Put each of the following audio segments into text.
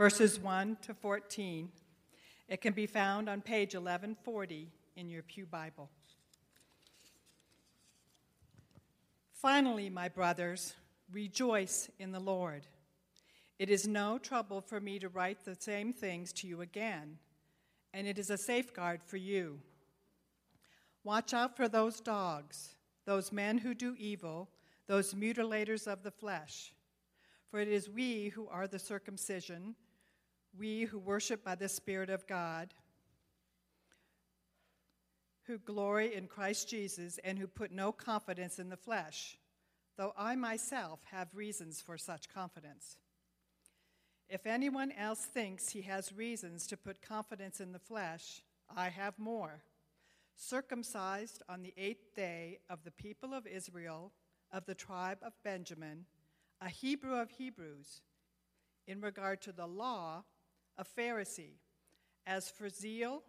verses 1 to 14. It can be found on page 1140 in your Pew Bible. Finally, my brothers, rejoice in the Lord. It is no trouble for me to write the same things to you again, and it is a safeguard for you. Watch out for those dogs, those men who do evil, those mutilators of the flesh. For it is we who are the circumcision, we who worship by the Spirit of God, who glory in Christ Jesus, and who put no confidence in the flesh, though I myself have reasons for such confidence. If anyone else thinks he has reasons to put confidence in the flesh, I have more circumcised on the eighth day of the people of Israel, of the tribe of Benjamin, a Hebrew of Hebrews, in regard to the law, a Pharisee, as for zeal,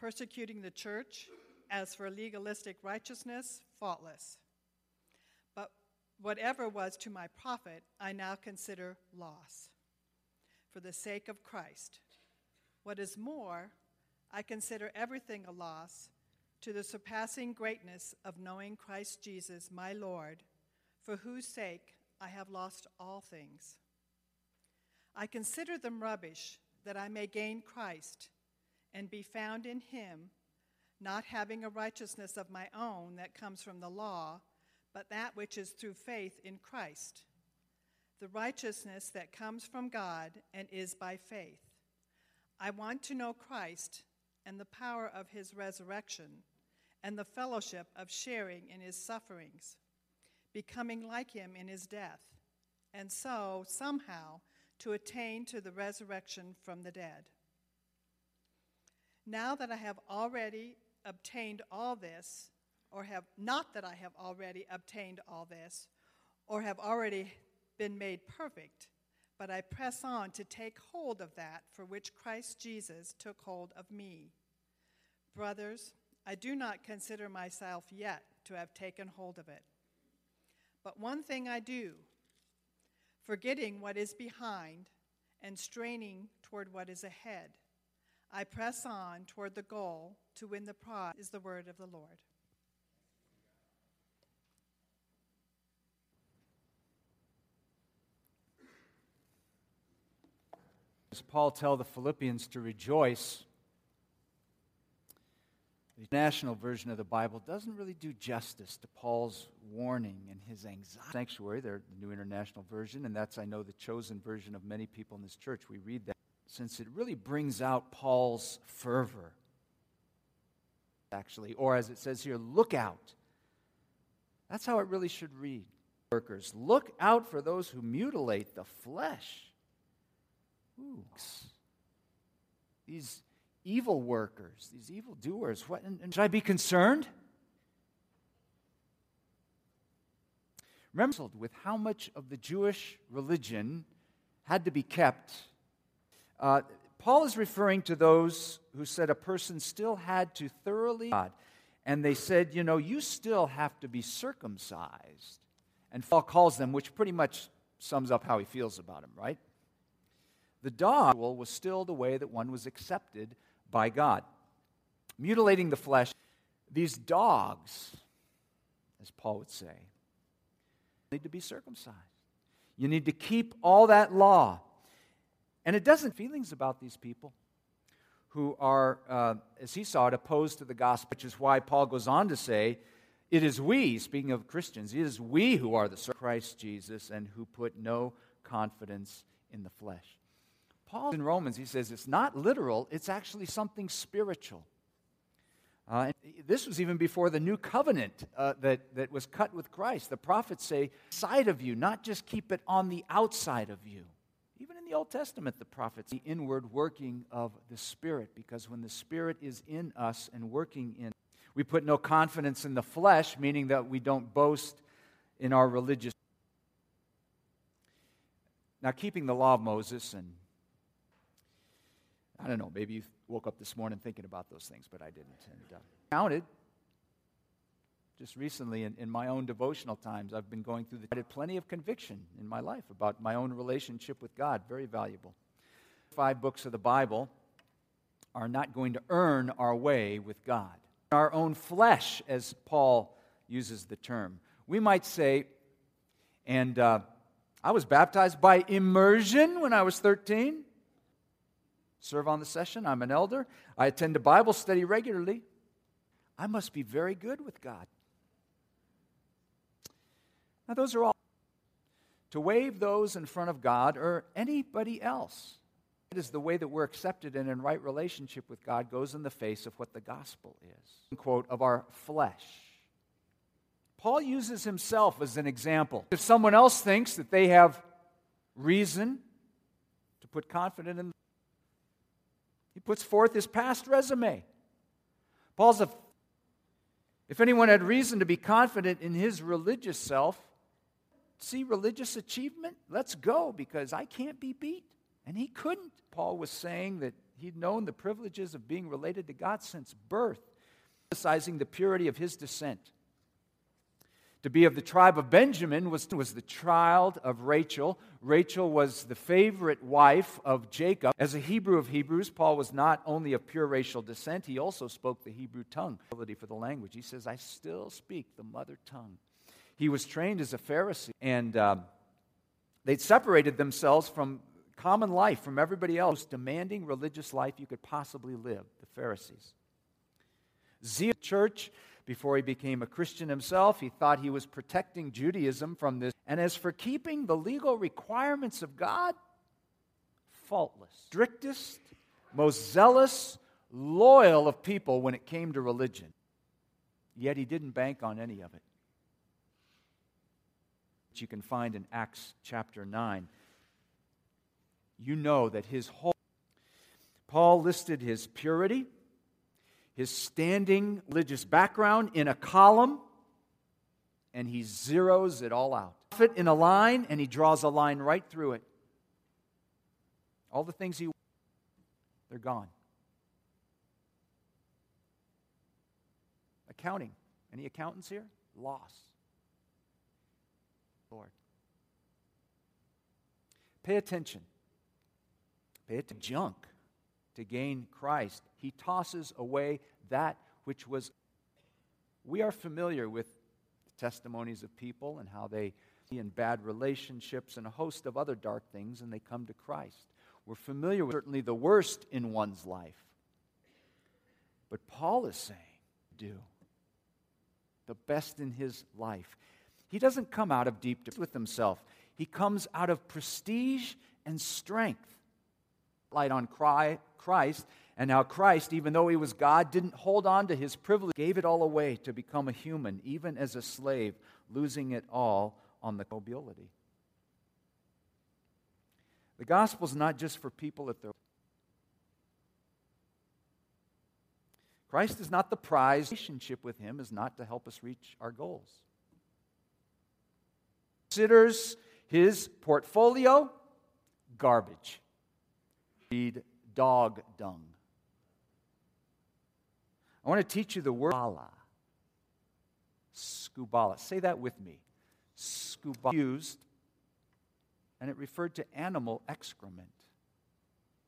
persecuting the church, as for legalistic righteousness, faultless. But whatever was to my profit, I now consider loss for the sake of Christ. What is more, I consider everything a loss to the surpassing greatness of knowing Christ Jesus, my Lord, for whose sake I have lost all things. I consider them rubbish that I may gain Christ and be found in him, not having a righteousness of my own that comes from the law, but that which is through faith in Christ, the righteousness that comes from God and is by faith. I want to know Christ and the power of his resurrection, and the fellowship of sharing in his sufferings, becoming like him in his death, and so, somehow, to attain to the resurrection from the dead. Now that I have already obtained all this, or have not that I have already obtained all this, or have already been made perfect, but I press on to take hold of that for which Christ Jesus took hold of me. Brothers, I do not consider myself yet to have taken hold of it. But one thing I do, forgetting what is behind and straining toward what is ahead, I press on toward the goal to win the prize, is the word of the Lord. Does Paul tell the Philippians to rejoice? The national version of the Bible doesn't really do justice to Paul's warning and his anxiety. Sanctuary, they're the New International Version, and that's, I know, the chosen version of many people in this church. We read that since it really brings out Paul's fervor, actually, or as it says here, look out. That's how it really should read. Workers, look out for those who mutilate the flesh. Ooh. These evil workers, these evil doers. What, and, and should I be concerned? Remember with how much of the Jewish religion had to be kept. Uh, Paul is referring to those who said a person still had to thoroughly God. And they said, you know, you still have to be circumcised. And Paul calls them, which pretty much sums up how he feels about him, right? The dog was still the way that one was accepted by God. Mutilating the flesh, these dogs, as Paul would say, need to be circumcised. You need to keep all that law. And it doesn't feelings about these people who are, uh, as he saw it, opposed to the gospel, which is why Paul goes on to say, It is we, speaking of Christians, it is we who are the Christ Jesus and who put no confidence in the flesh. Paul in Romans, he says it's not literal, it's actually something spiritual. Uh, this was even before the new covenant uh, that, that was cut with Christ. The prophets say, side of you, not just keep it on the outside of you. Even in the Old Testament, the prophets, the inward working of the Spirit, because when the Spirit is in us and working in, we put no confidence in the flesh, meaning that we don't boast in our religious. Now, keeping the law of Moses and I don't know, maybe you woke up this morning thinking about those things, but I didn't. And uh, counted. Just recently, in, in my own devotional times, I've been going through the. I had plenty of conviction in my life about my own relationship with God, very valuable. five books of the Bible are not going to earn our way with God. Our own flesh, as Paul uses the term. We might say, and uh, I was baptized by immersion when I was 13. Serve on the session. I'm an elder. I attend a Bible study regularly. I must be very good with God. Now, those are all. To waive those in front of God or anybody else. It is the way that we're accepted and in right relationship with God goes in the face of what the gospel is. Quote, of our flesh. Paul uses himself as an example. If someone else thinks that they have reason to put confidence in, he puts forth his past resume. Paul's a, if anyone had reason to be confident in his religious self, see religious achievement? Let's go because I can't be beat. And he couldn't. Paul was saying that he'd known the privileges of being related to God since birth, emphasizing the purity of his descent. To be of the tribe of Benjamin was, was the child of Rachel. Rachel was the favorite wife of Jacob. As a Hebrew of Hebrews, Paul was not only of pure racial descent, he also spoke the Hebrew tongue, ability for the language. He says, I still speak the mother tongue he was trained as a Pharisee, and uh, they'd separated themselves from common life, from everybody else, demanding religious life you could possibly live, the Pharisees. Zeal church before he became a Christian himself. He thought he was protecting Judaism from this. And as for keeping the legal requirements of God, faultless. Strictest, most zealous, loyal of people when it came to religion. Yet he didn't bank on any of it Which you can find in Acts chapter 9, you know that his whole. Paul listed his purity, his standing religious background in a column, and he zeroes it all out. Fit in a line, and he draws a line right through it. All the things he. They're gone. Accounting. Any accountants here? Loss. Lord. Pay attention. Pay to junk to gain Christ. He tosses away that which was. We are familiar with testimonies of people and how they in bad relationships and a host of other dark things and they come to Christ. We're familiar with certainly the worst in one's life. But Paul is saying, do the best in his life. He doesn't come out of deep with himself. He comes out of prestige and strength. Light on Christ, and how Christ, even though he was God, didn't hold on to his privilege, gave it all away to become a human, even as a slave, losing it all on the nobility. The gospel is not just for people at their Christ is not the prize. Relationship with him is not to help us reach our goals considers his portfolio garbage. Read dog dung. I want to teach you the word skubala. Skubala. Say that with me. Skubala. Used, and it referred to animal excrement.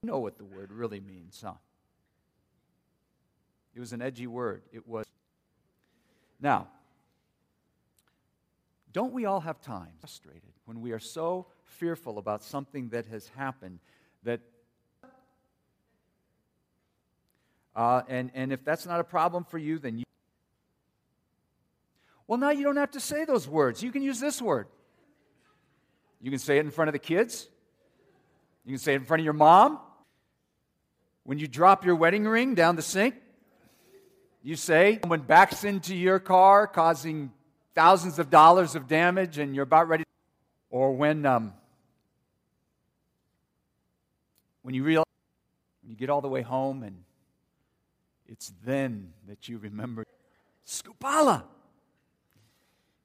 You know what the word really means, huh? It was an edgy word. It was. Now, don't we all have times frustrated when we are so fearful about something that has happened that uh, and, and if that's not a problem for you, then you. Well, now you don't have to say those words. You can use this word. You can say it in front of the kids. You can say it in front of your mom. When you drop your wedding ring down the sink, you say, someone backs into your car, causing thousands of dollars of damage and you're about ready. Or when, um, when you realize, when you get all the way home and it's then that you remember Skubala.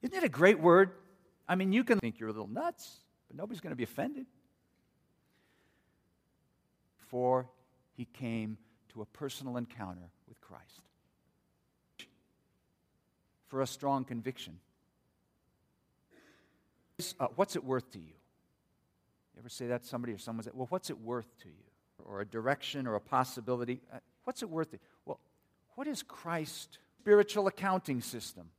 Isn't it a great word? I mean, you can think you're a little nuts, but nobody's going to be offended. Before he came to a personal encounter with Christ for a strong conviction. Uh, what's it worth to you? You ever say that to somebody or someone Well, what's it worth to you? or a direction or a possibility, uh, what's it worth? It? Well, what is Christ's spiritual accounting system?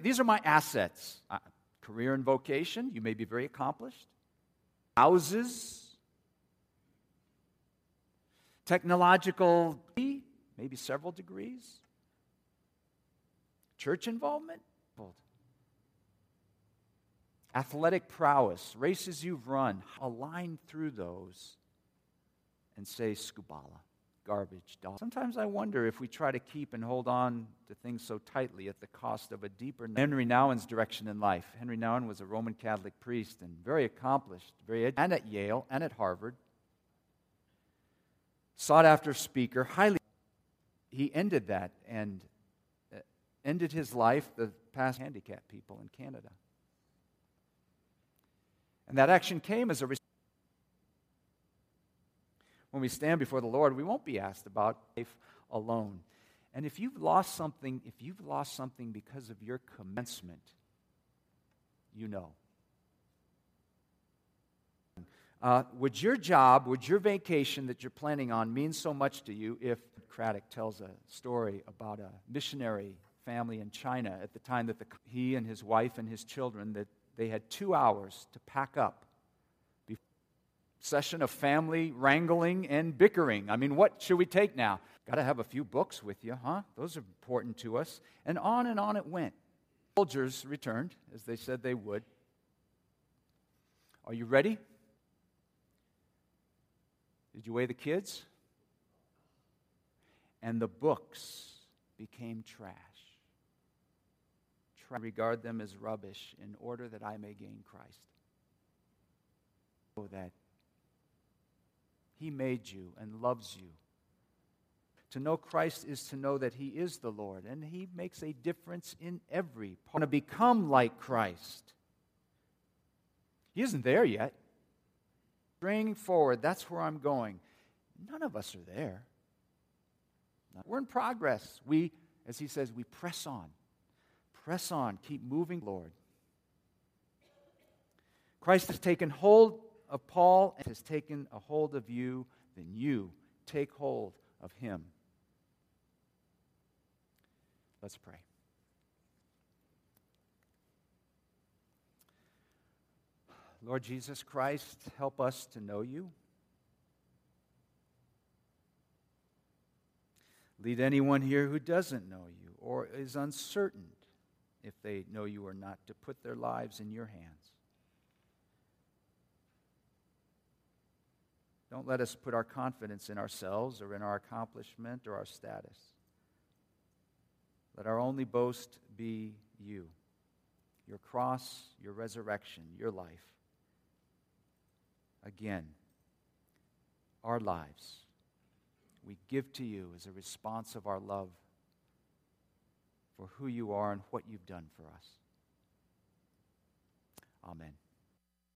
These are my assets uh, career and vocation, you may be very accomplished, houses, technological, maybe several degrees, church involvement, athletic prowess, races you've run, align through those and say, Skubala garbage dog. Sometimes I wonder if we try to keep and hold on to things so tightly at the cost of a deeper. Henry Nouwen's direction in life. Henry Nouwen was a Roman Catholic priest and very accomplished, very ed- and at Yale and at Harvard. Sought after speaker, highly. He ended that and uh, ended his life the past handicapped people in Canada. And that action came as a when we stand before the Lord, we won't be asked about life alone. And if you've lost something, if you've lost something because of your commencement, you know. Uh, would your job, would your vacation that you're planning on mean so much to you if Craddock tells a story about a missionary family in China at the time that the, he and his wife and his children that they had two hours to pack up session of family wrangling and bickering. I mean, what should we take now? Got to have a few books with you, huh? Those are important to us. And on and on it went. Soldiers returned, as they said they would. Are you ready? Did you weigh the kids? And the books became trash. Try regard them as rubbish in order that I may gain Christ. Oh, that he made you and loves you. To know Christ is to know that He is the Lord, and He makes a difference in every part. To become like Christ. He isn't there yet. Straying forward, that's where I'm going. None of us are there. We're in progress. We, as He says, we press on. Press on. Keep moving, Lord. Christ has taken hold of Paul has taken a hold of you, then you take hold of him. Let's pray. Lord Jesus Christ, help us to know you. Lead anyone here who doesn't know you or is uncertain if they know you or not to put their lives in your hands. Don't let us put our confidence in ourselves or in our accomplishment or our status. Let our only boast be you, your cross, your resurrection, your life. Again, our lives we give to you as a response of our love for who you are and what you've done for us. Amen.